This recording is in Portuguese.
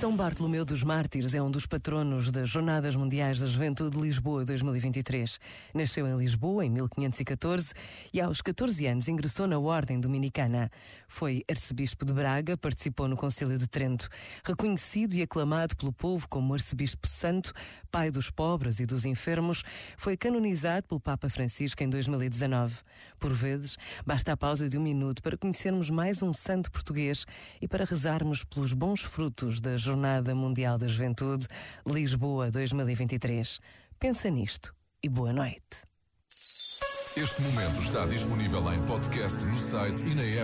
São Bartolomeu dos Mártires é um dos patronos das Jornadas Mundiais da Juventude de Lisboa 2023. Nasceu em Lisboa em 1514 e aos 14 anos ingressou na Ordem Dominicana. Foi arcebispo de Braga, participou no Concílio de Trento. Reconhecido e aclamado pelo povo como arcebispo santo, pai dos pobres e dos enfermos, foi canonizado pelo Papa Francisco em 2019. Por vezes, basta a pausa de um minuto para conhecermos mais um santo português e para rezarmos pelos bons frutos da Jornada Mundial da Juventude Lisboa 2023. Pensa nisto e boa noite. Este momento está disponível em podcast no site e na app.